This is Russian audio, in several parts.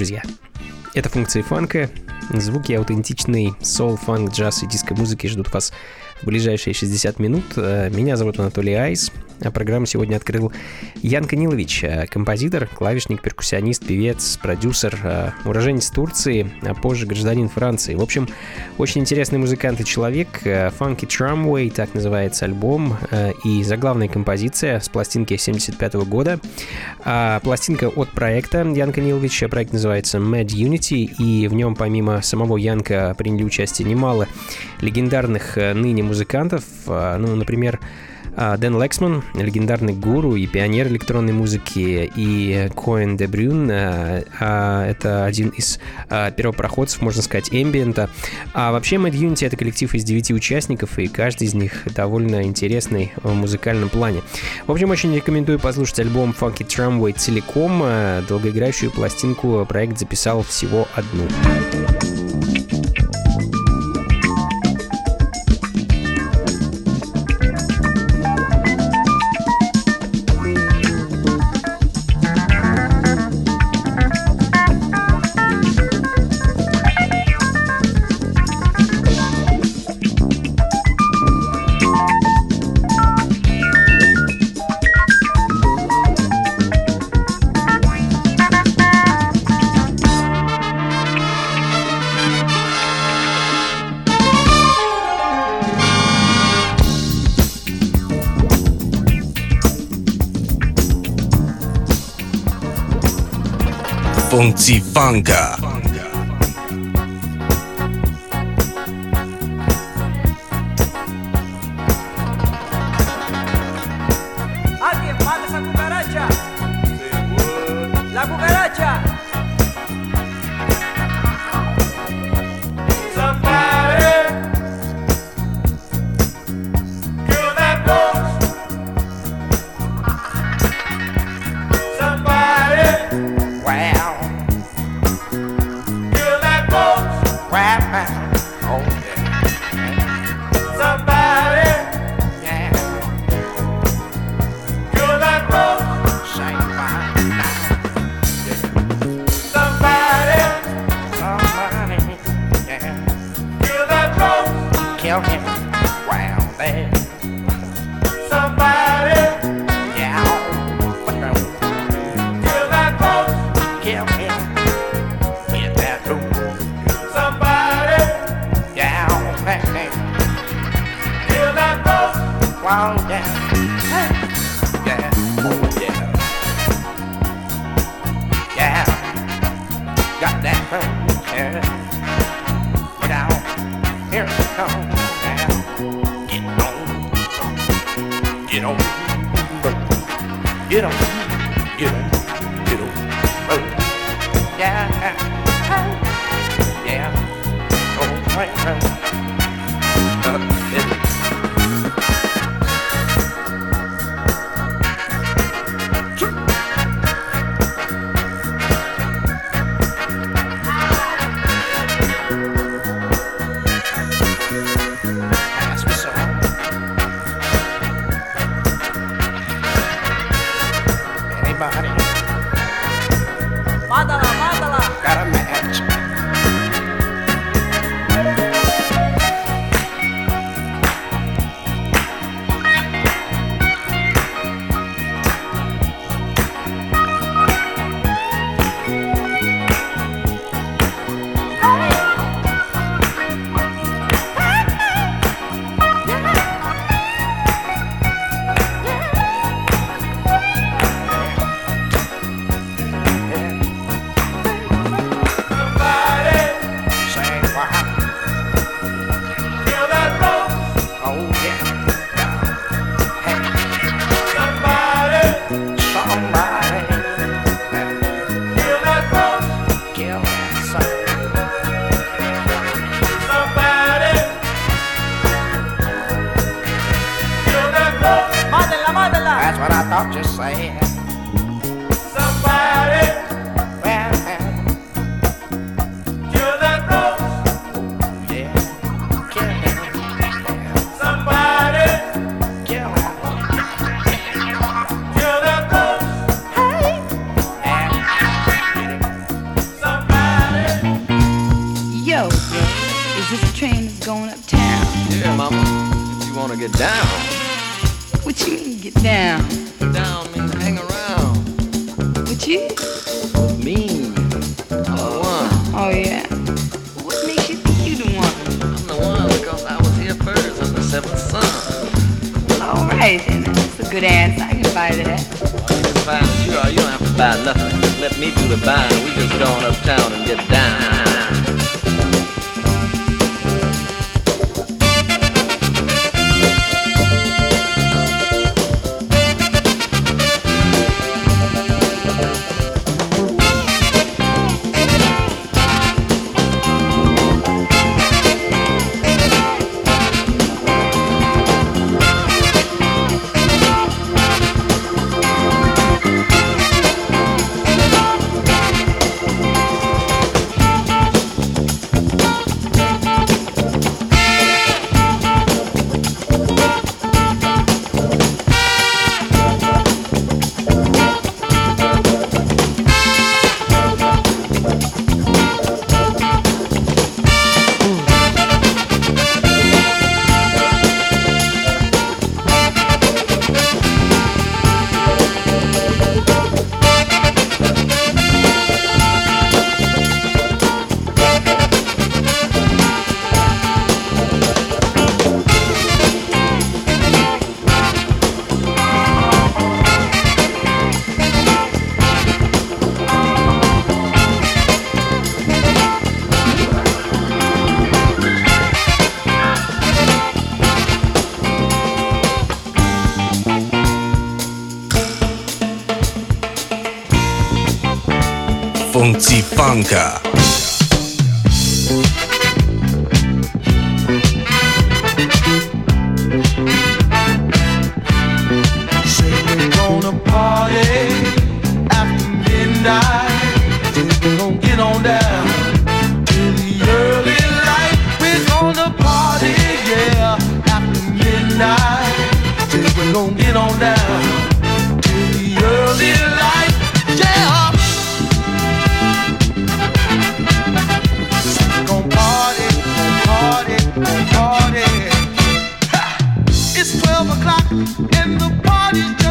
Друзья! Это функции фанка. Звуки аутентичной соул, фанк, джаз и диско-музыки ждут вас в ближайшие 60 минут. Э, меня зовут Анатолий Айс. А программу сегодня открыл Ян Канилович, э, композитор, клавишник, перкуссионист, певец, продюсер, э, уроженец Турции, а позже гражданин Франции. В общем, очень интересный музыкант и человек. Funky Tramway, так называется альбом, и заглавная композиция с пластинки 75 года. А пластинка от проекта Ян Канилович, проект называется Mad Unity, и в нем помимо самого Янка приняли участие немало легендарных ныне музыкантов, ну, например, Дэн Лексман, легендарный гуру и пионер электронной музыки, и Коэн де Брюн, это один из первопроходцев, можно сказать, эмбиента. А вообще Mad Unity — это коллектив из девяти участников, и каждый из них довольно интересный в музыкальном плане. В общем, очень рекомендую послушать альбом Funky Tramway целиком. Долгоиграющую пластинку проект записал всего одну. und Zivanga. Get on, get on, get on, get on. Yeah, yeah, oh, right, right. you? Me. I'm oh. the one. Oh, yeah. What makes you think you the one? I'm the one because I was here first. I'm the seventh son. All right, then. That's a good answer. I can buy that. Well, you, you don't have to buy nothing. Just let me do the buying. We just going uptown and get down. Blanca.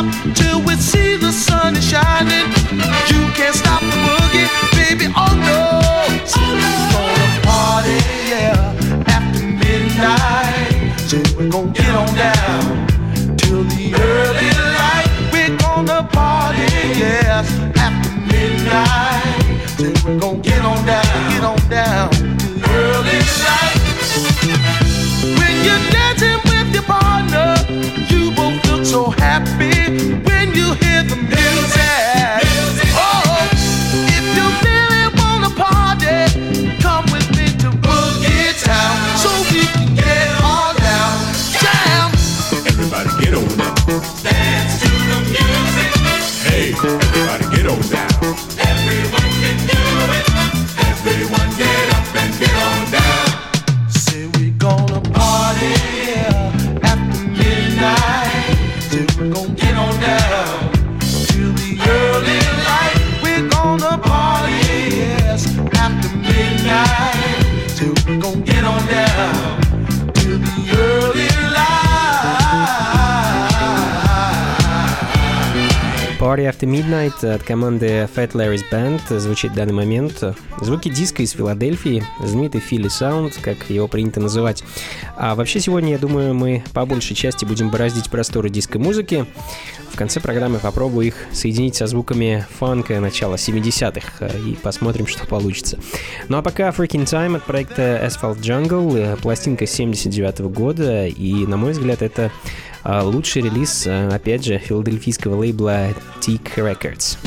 stop till we see the sun is shining. You can't stop. Party After Midnight от команды Fat Larry's Band звучит в данный момент. Звуки диска из Филадельфии, знаменитый Philly Sound, как его принято называть. А вообще сегодня, я думаю, мы по большей части будем бороздить просторы диско-музыки. В конце программы попробую их соединить со звуками фанка начала 70-х и посмотрим, что получится. Ну а пока Freaking Time от проекта Asphalt Jungle, пластинка 79 -го года, и, на мой взгляд, это лучший релиз, а, опять же, филадельфийского лейбла Teak Records.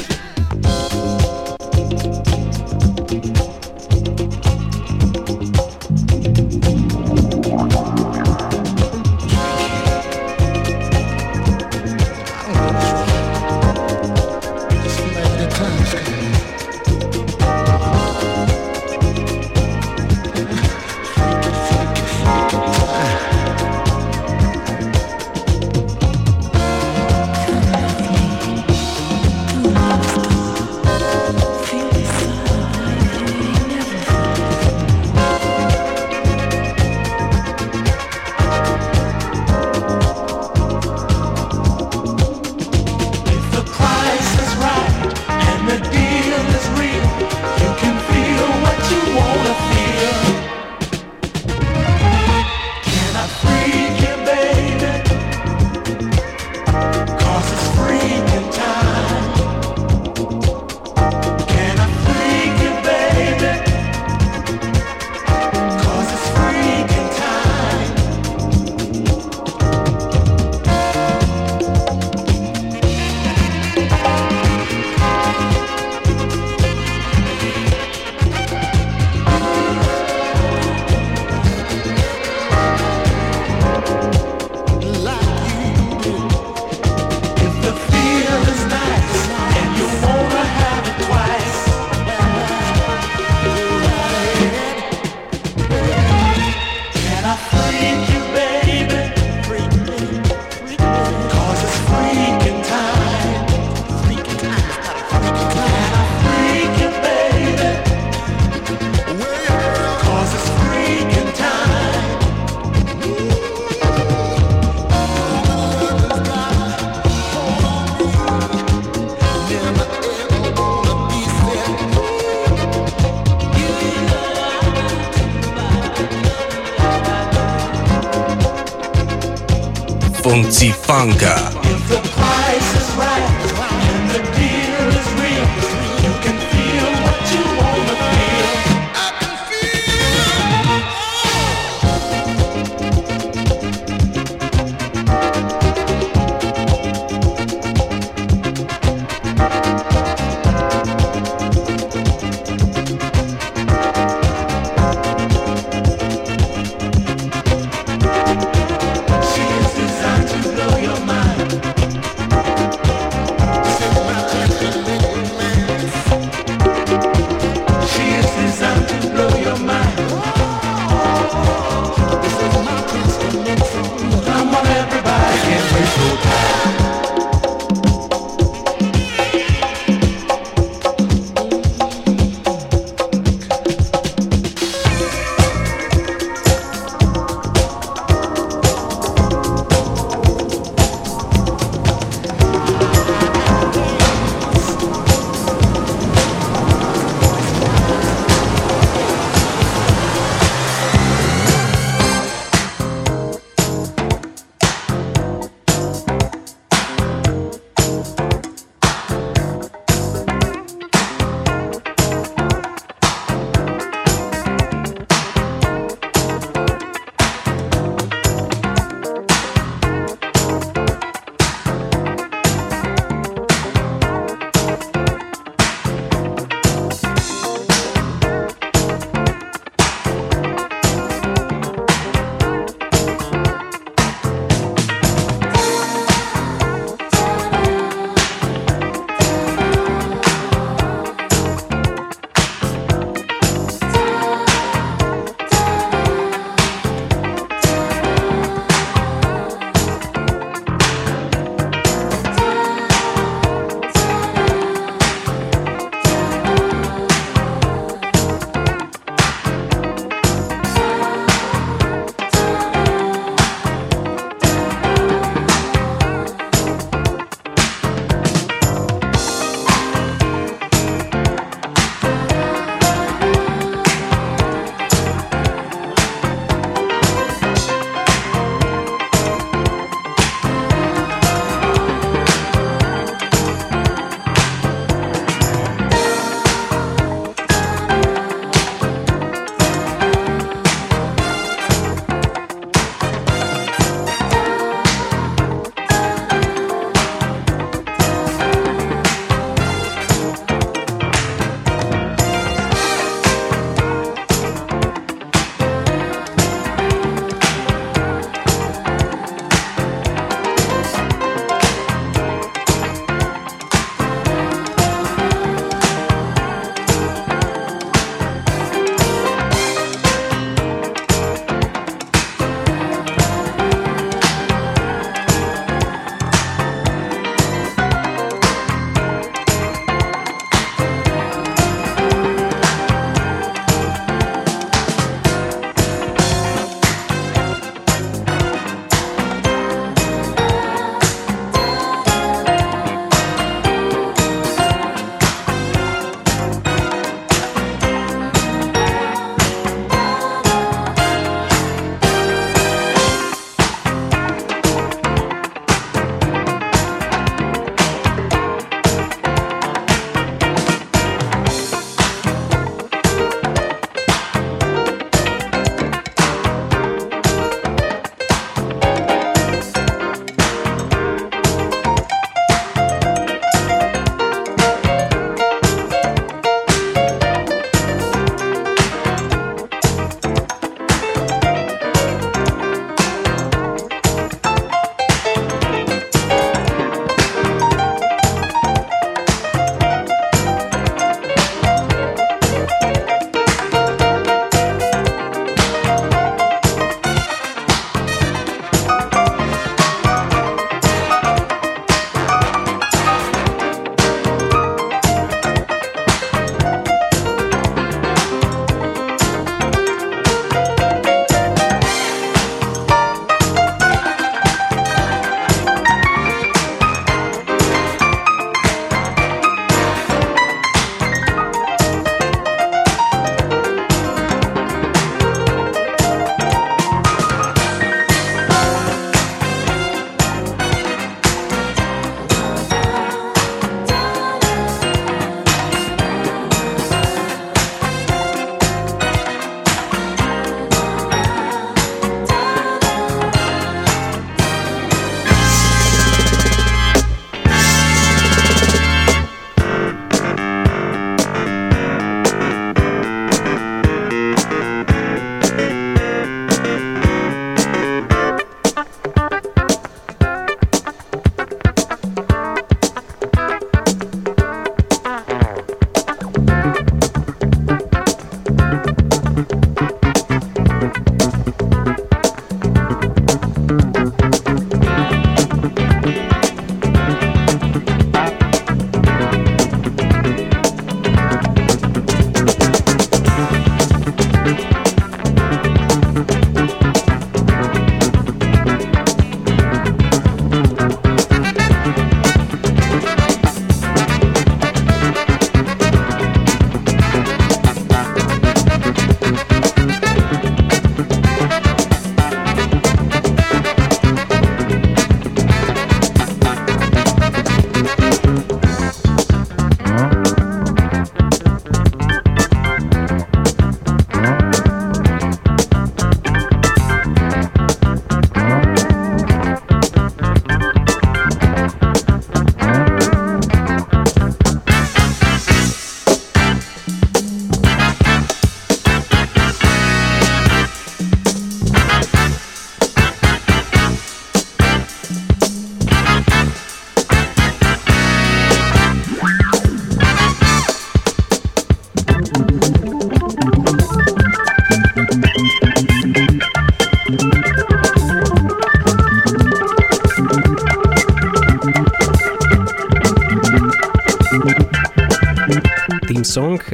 Música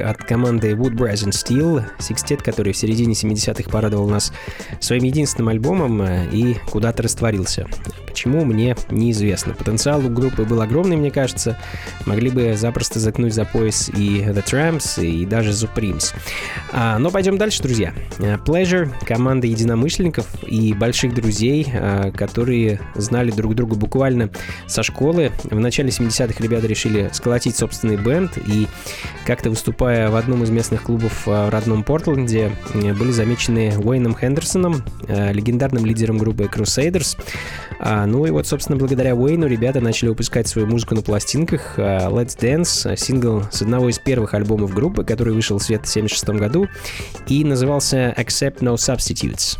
от команды Wood Brass and Steel, секстет, который в середине 70-х порадовал нас своим единственным альбомом э, и куда-то растворился. Почему, мне неизвестно. Потенциал у группы был огромный, мне кажется. Могли бы запросто заткнуть за пояс и The Tramps, и даже Supremes. А, но пойдем дальше, друзья. Э, Pleasure — команда единомышленников и больших друзей, э, которые знали друг друга буквально со школы. В начале 70-х ребята решили сколотить собственный бенд, и как-то выступая в одном из местных клубов э, в родном Портленде, были замечены Уэйном Хендерсоном, легендарным лидером группы Crusaders. Ну и вот, собственно, благодаря Уэйну ребята начали выпускать свою музыку на пластинках. Let's Dance, сингл с одного из первых альбомов группы, который вышел в свет в 1976 году и назывался Accept No Substitutes.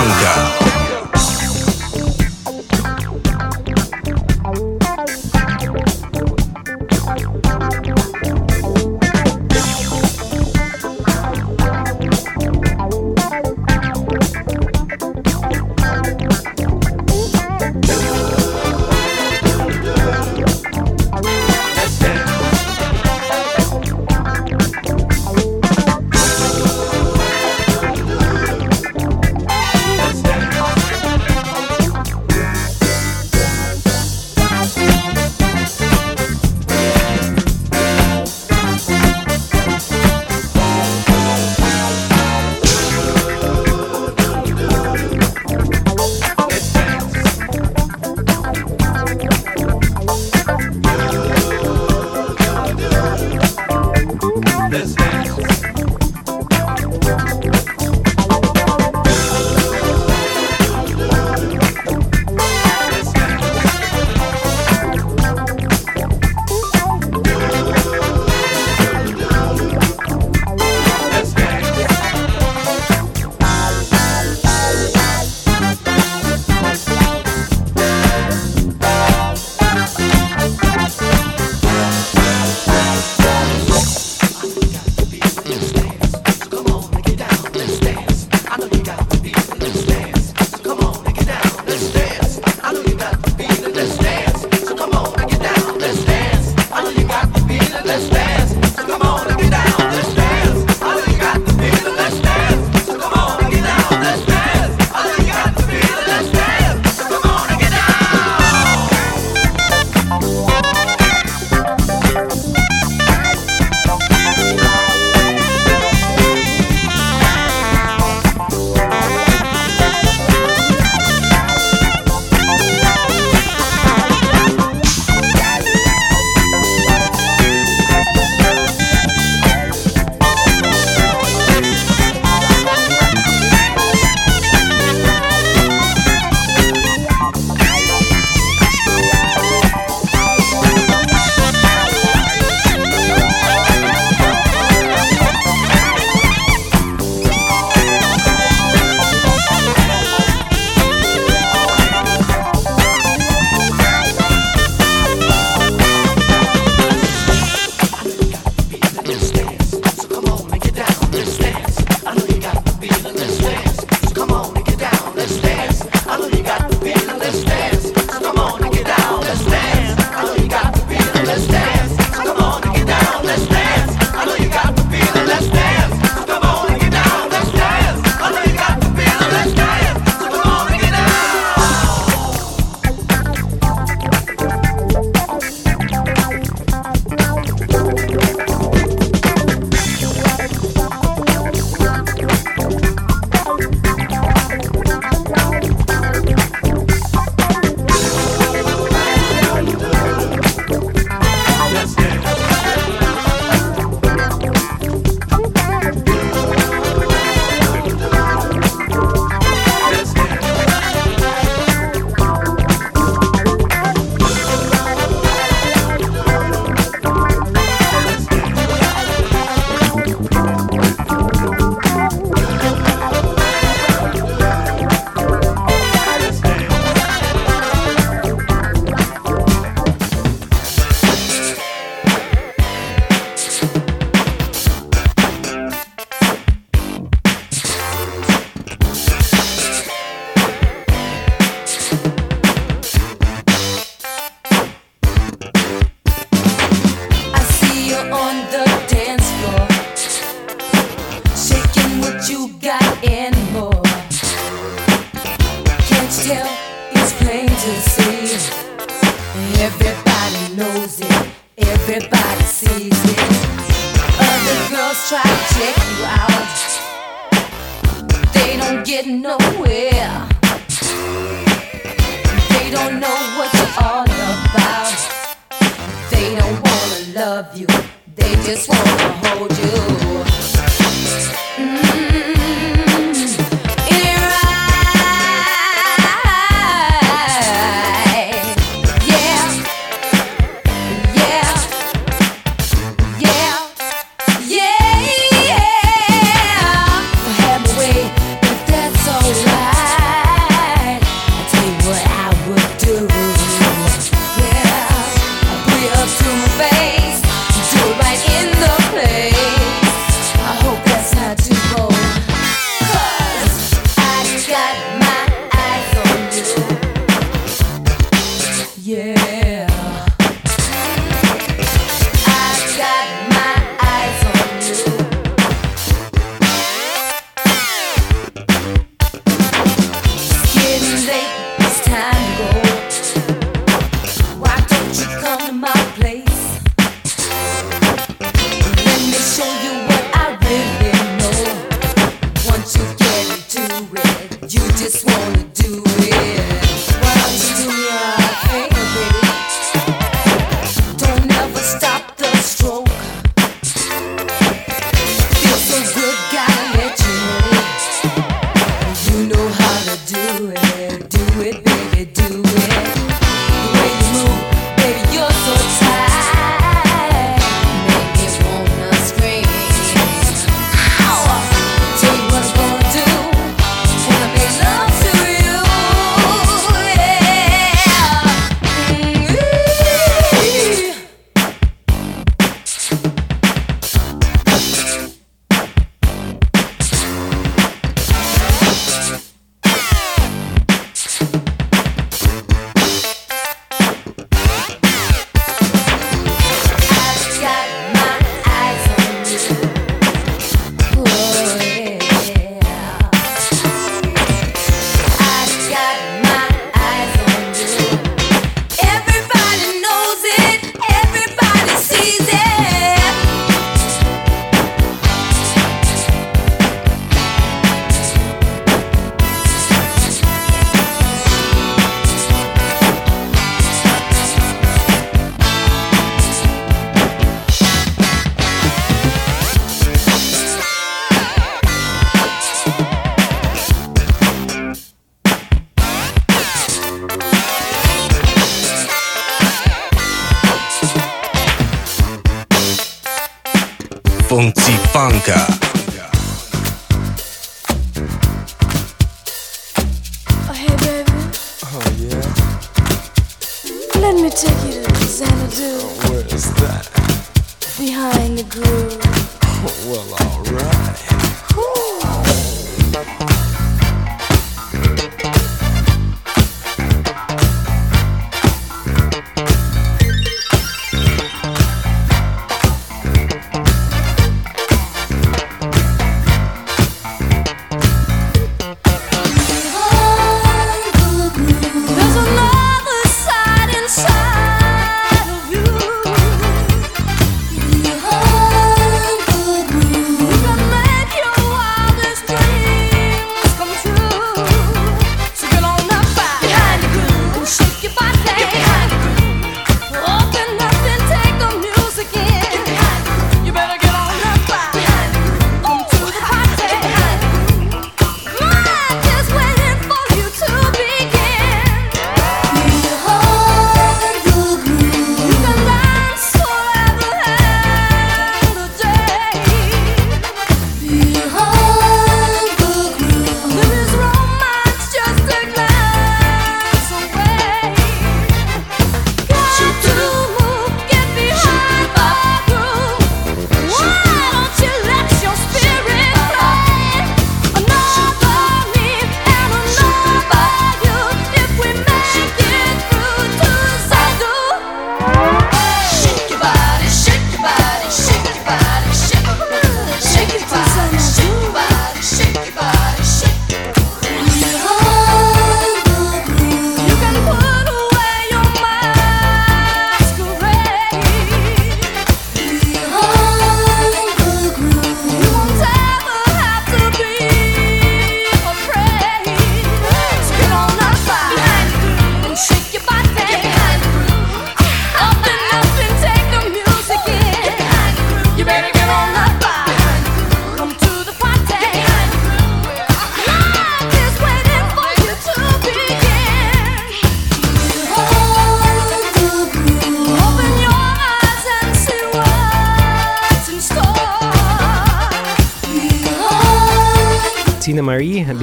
Blanca. understand.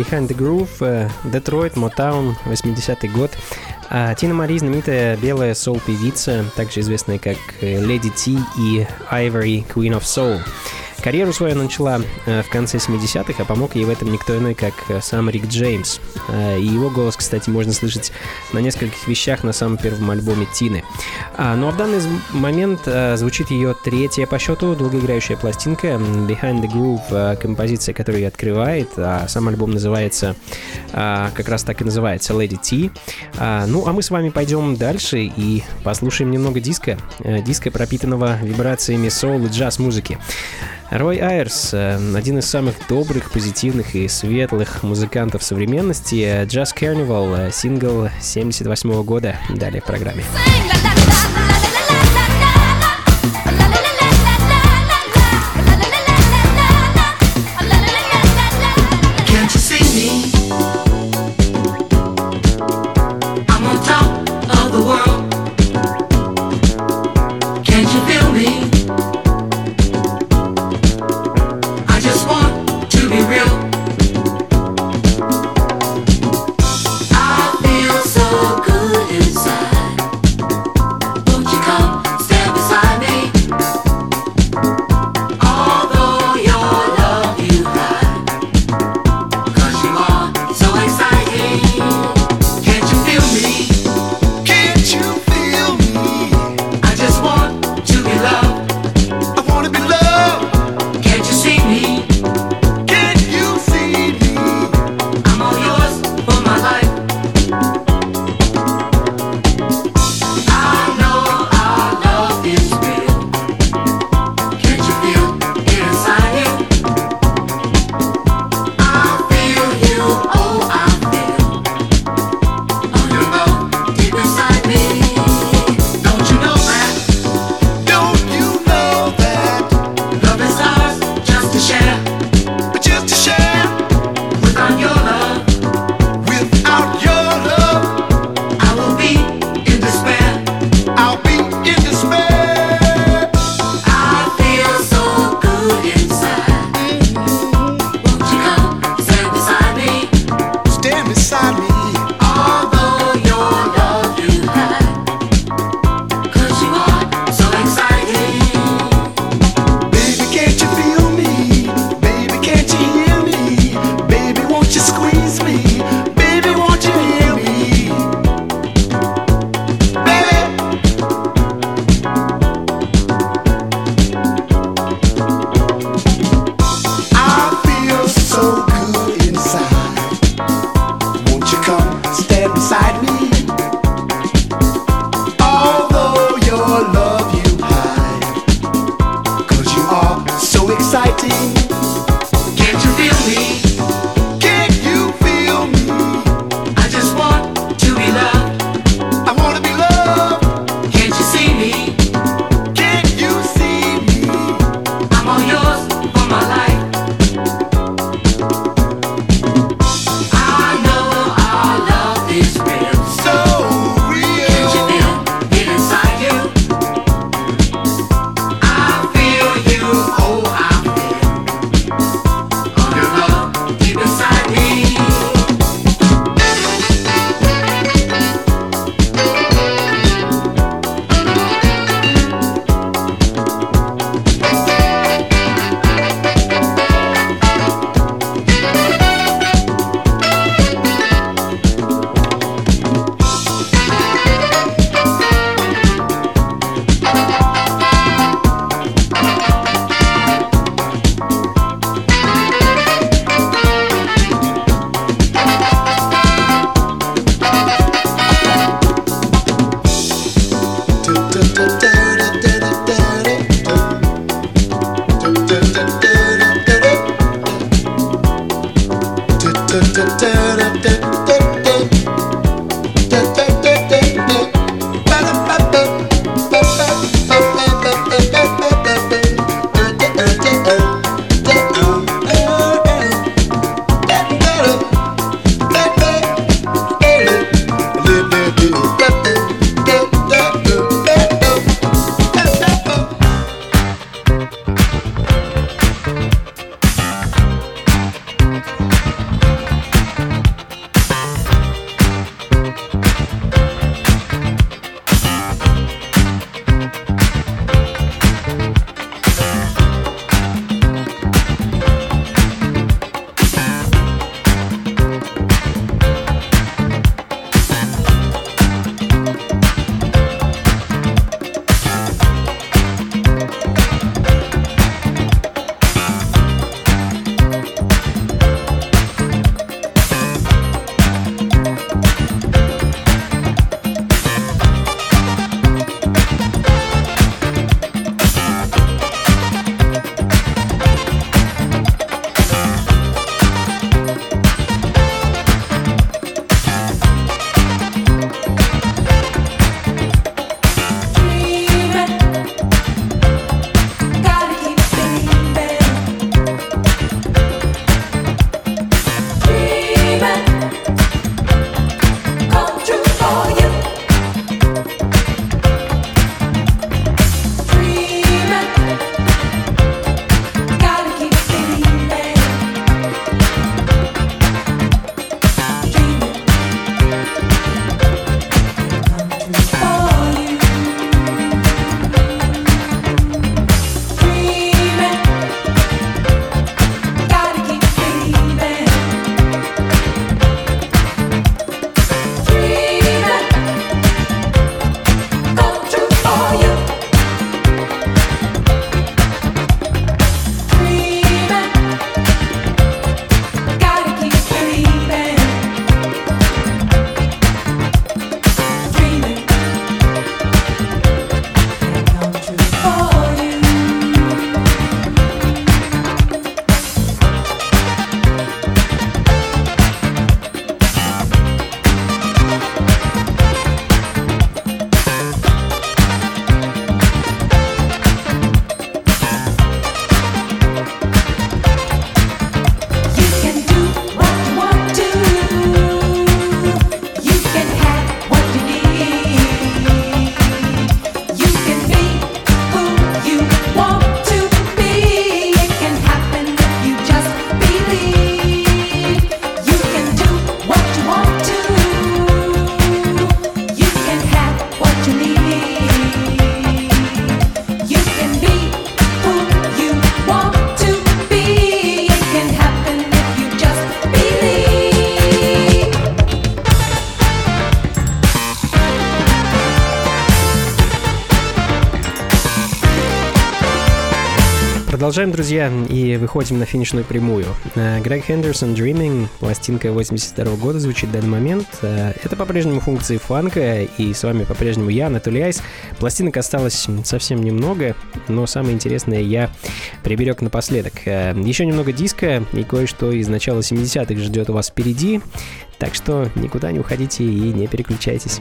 Behind the Groove, Детройт, Мотаун, 80-й год. А Тина Мари знаменитая белая соул-певица, также известная как э, Леди Ти и Ivory Queen of Soul. Карьеру свою начала э, в конце 70-х, а помог ей в этом никто иной, как э, сам Рик Джеймс. Э, И его голос, кстати, можно слышать на нескольких вещах на самом первом альбоме Тины. А, ну а в данный момент звучит ее третья по счету долгоиграющая пластинка Behind the Groove, композиция, которая ее открывает, а сам альбом называется, а, как раз так и называется, Lady T. Ну а мы с вами пойдем дальше и послушаем немного диска, диска, пропитанного вибрациями соул и джаз музыки. Рой Айрс, э, один из самых добрых, позитивных и светлых музыкантов современности, э, Jazz Carnival, э, сингл 78 года, далее в программе. Can't Продолжаем, друзья, и выходим на финишную прямую. Э, Грег Хендерсон Dreaming, пластинка 82 года звучит в данный момент. Э, Это по-прежнему функции фанка, и с вами по-прежнему я, Анатолий Айс. Пластинок осталось совсем немного, но самое интересное я приберег напоследок. Э, Еще немного диска и кое-что из начала 70-х ждет вас впереди, так что никуда не уходите и не переключайтесь.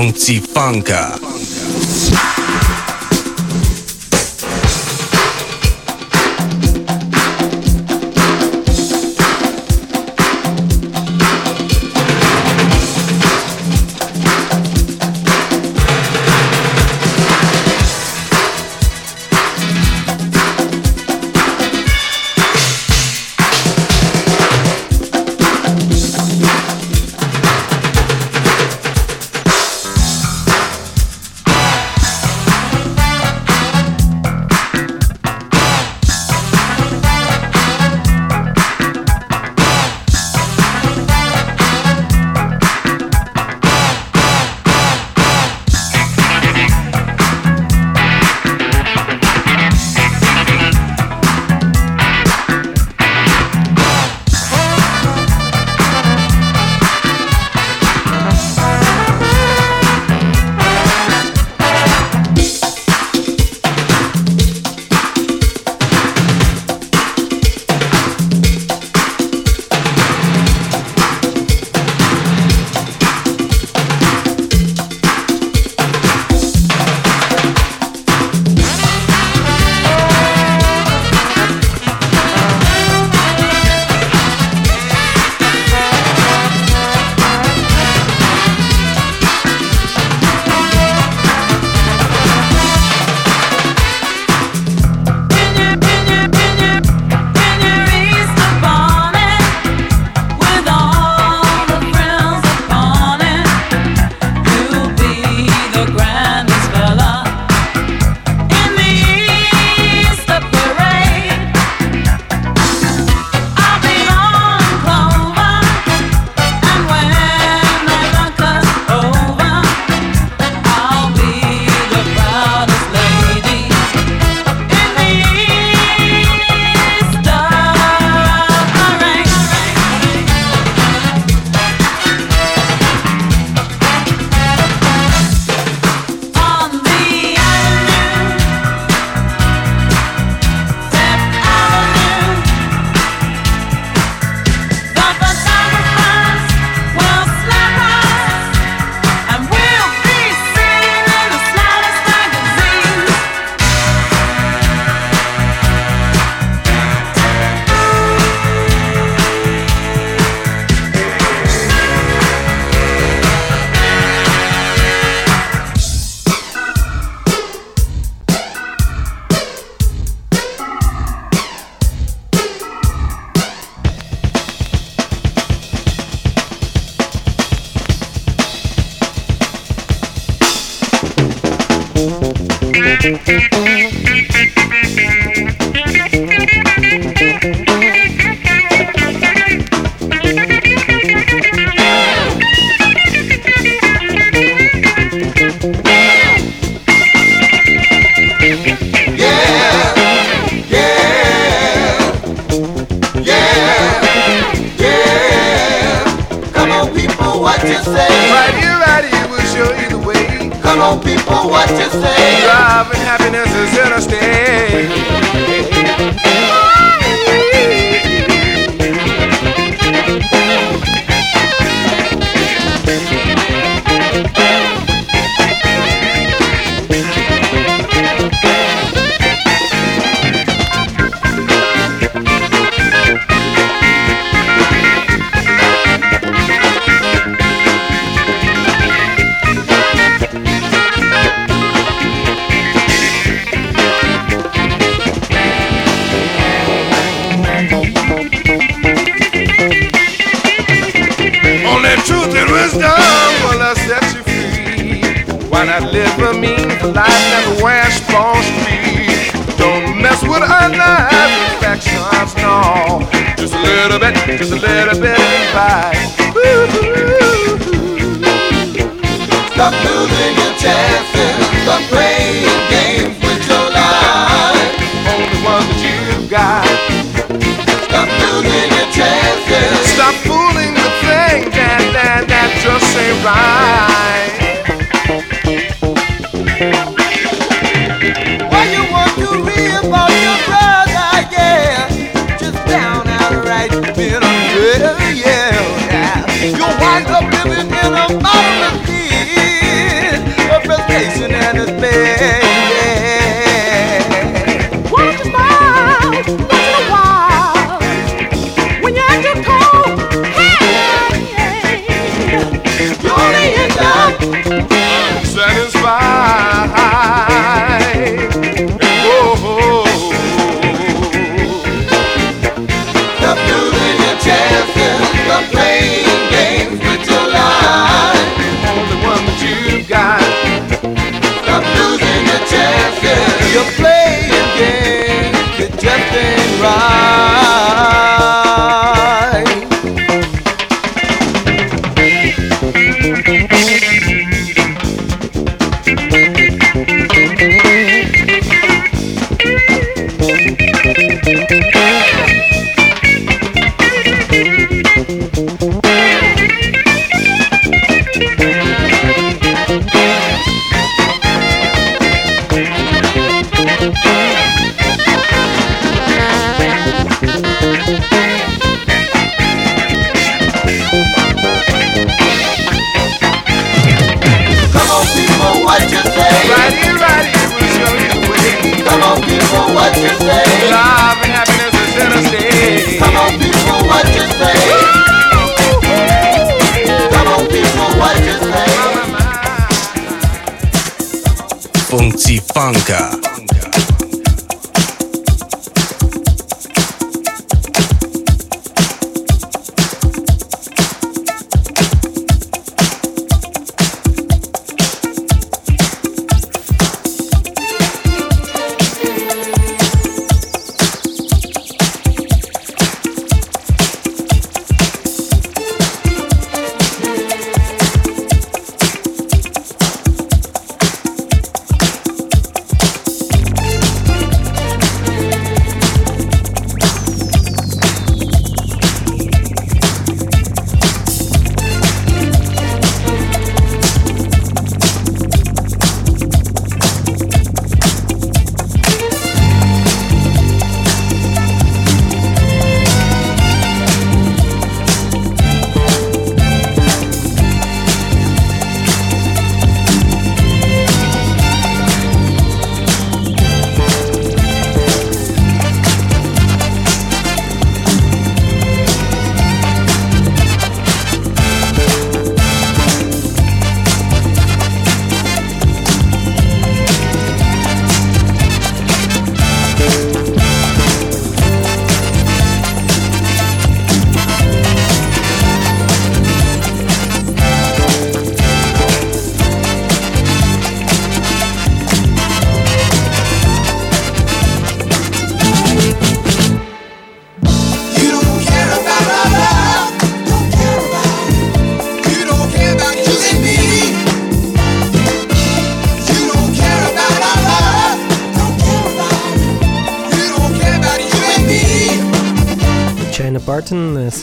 und Zifanka. fly.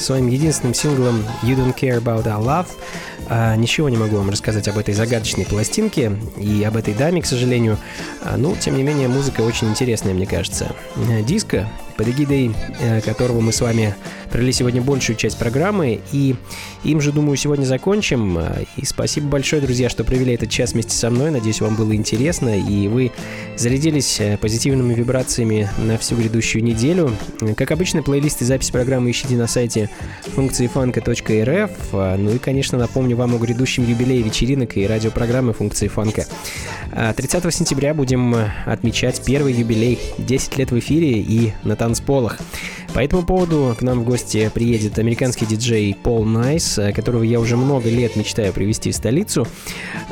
Своим единственным синглом «You Don't Care About Our Love». А, ничего не могу вам рассказать об этой загадочной пластинке и об этой даме, к сожалению. А, ну, тем не менее, музыка очень интересная, мне кажется. Э, Диско, под эгидой э, которого мы с вами провели сегодня большую часть программы, и им же, думаю, сегодня закончим. А, И спасибо большое, друзья, что провели этот час вместе со мной. Надеюсь, вам было интересно, и вы зарядились э, позитивными вибрациями на всю грядущую неделю. Как обычно, плейлист и запись программы ищите на сайте функции фанка.рф. А, Ну и, конечно, напомню вам о грядущем юбилее вечеринок и радиопрограммы функции фанка. А, 30 сентября будем э, отмечать первый юбилей 10 лет в эфире и на танцполах. По этому поводу к нам в гости приедет американский диджей Пол Найс, э, которого я уже много лет мечтаю привести в столицу.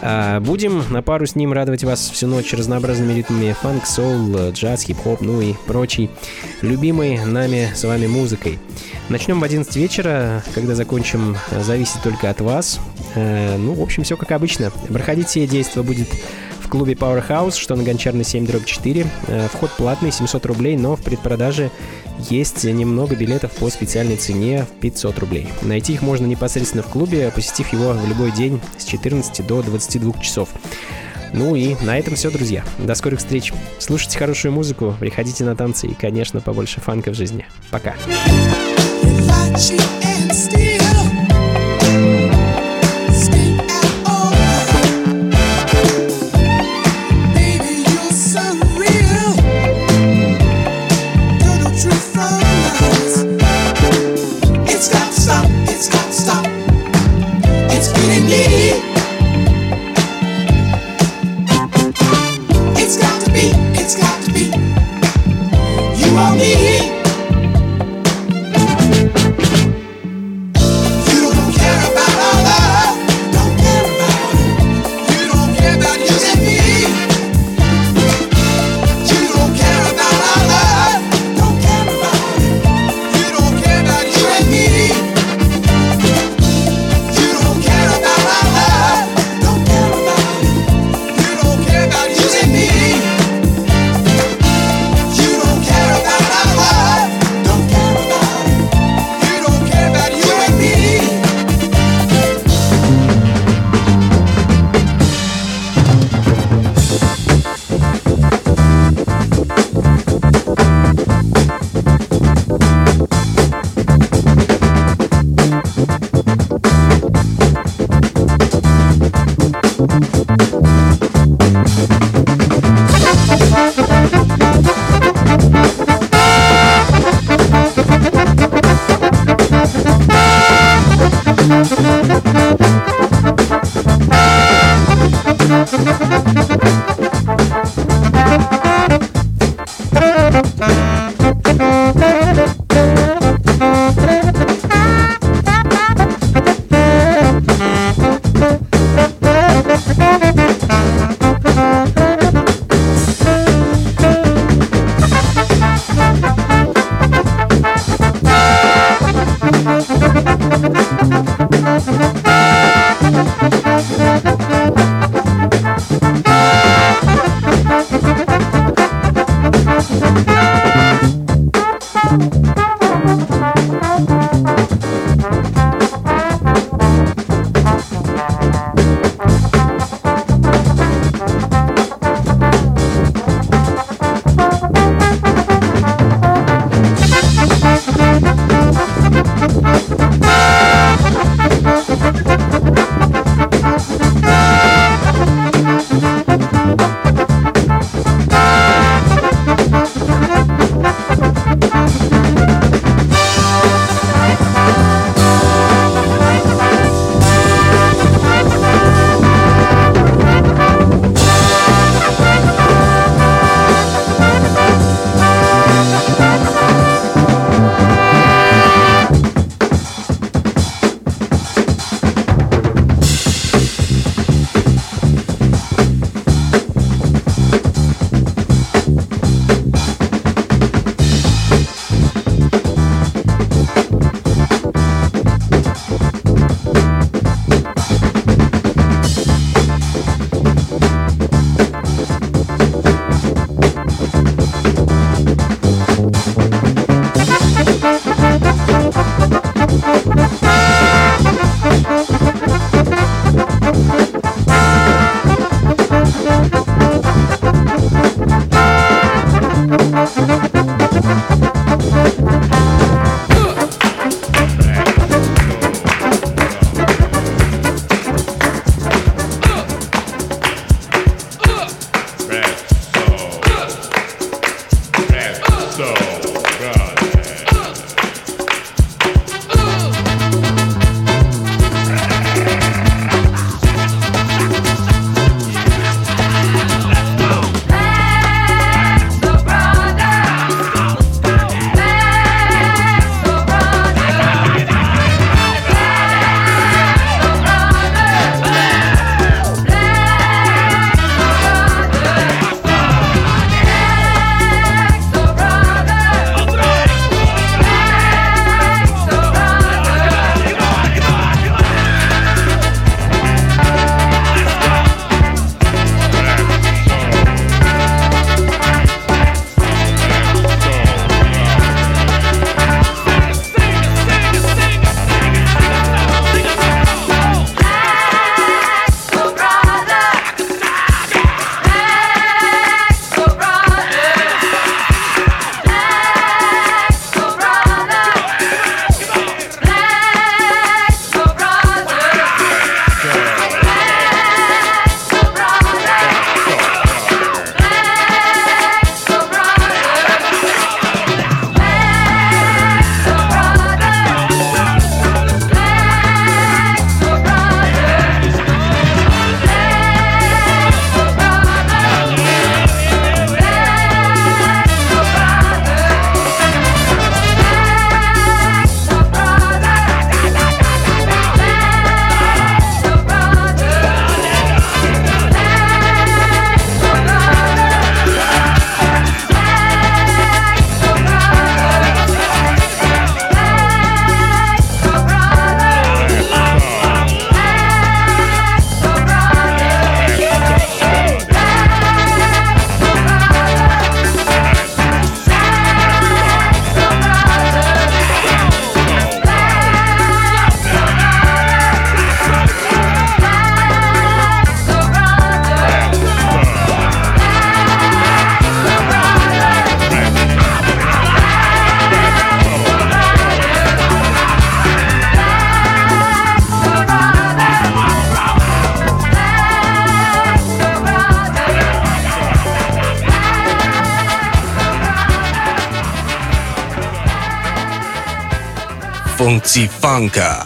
А, Будем на пару с ним радовать вас всю ночь разнообразными ритмами фанк, соул, джаз, хип-хоп, ну и прочей любимой нами с вами музыкой. Начнем в 11 вечера, когда закончим, э, зависит только от вас. Э, Ну, в общем, все как обычно. Проходите, действо будет в клубе Powerhouse, что на Гончарной 7 дробь 4. Э, Вход платный, 700 рублей, но в предпродаже есть немного билетов по специальной цене в 500 рублей. Найти их можно непосредственно в клубе, посетив его в любой день с 14 до 22 часов. Ну и на этом все, друзья. До скорых встреч. Слушайте хорошую музыку, приходите на танцы и, конечно, побольше фанка в жизни. Пока. Lanka.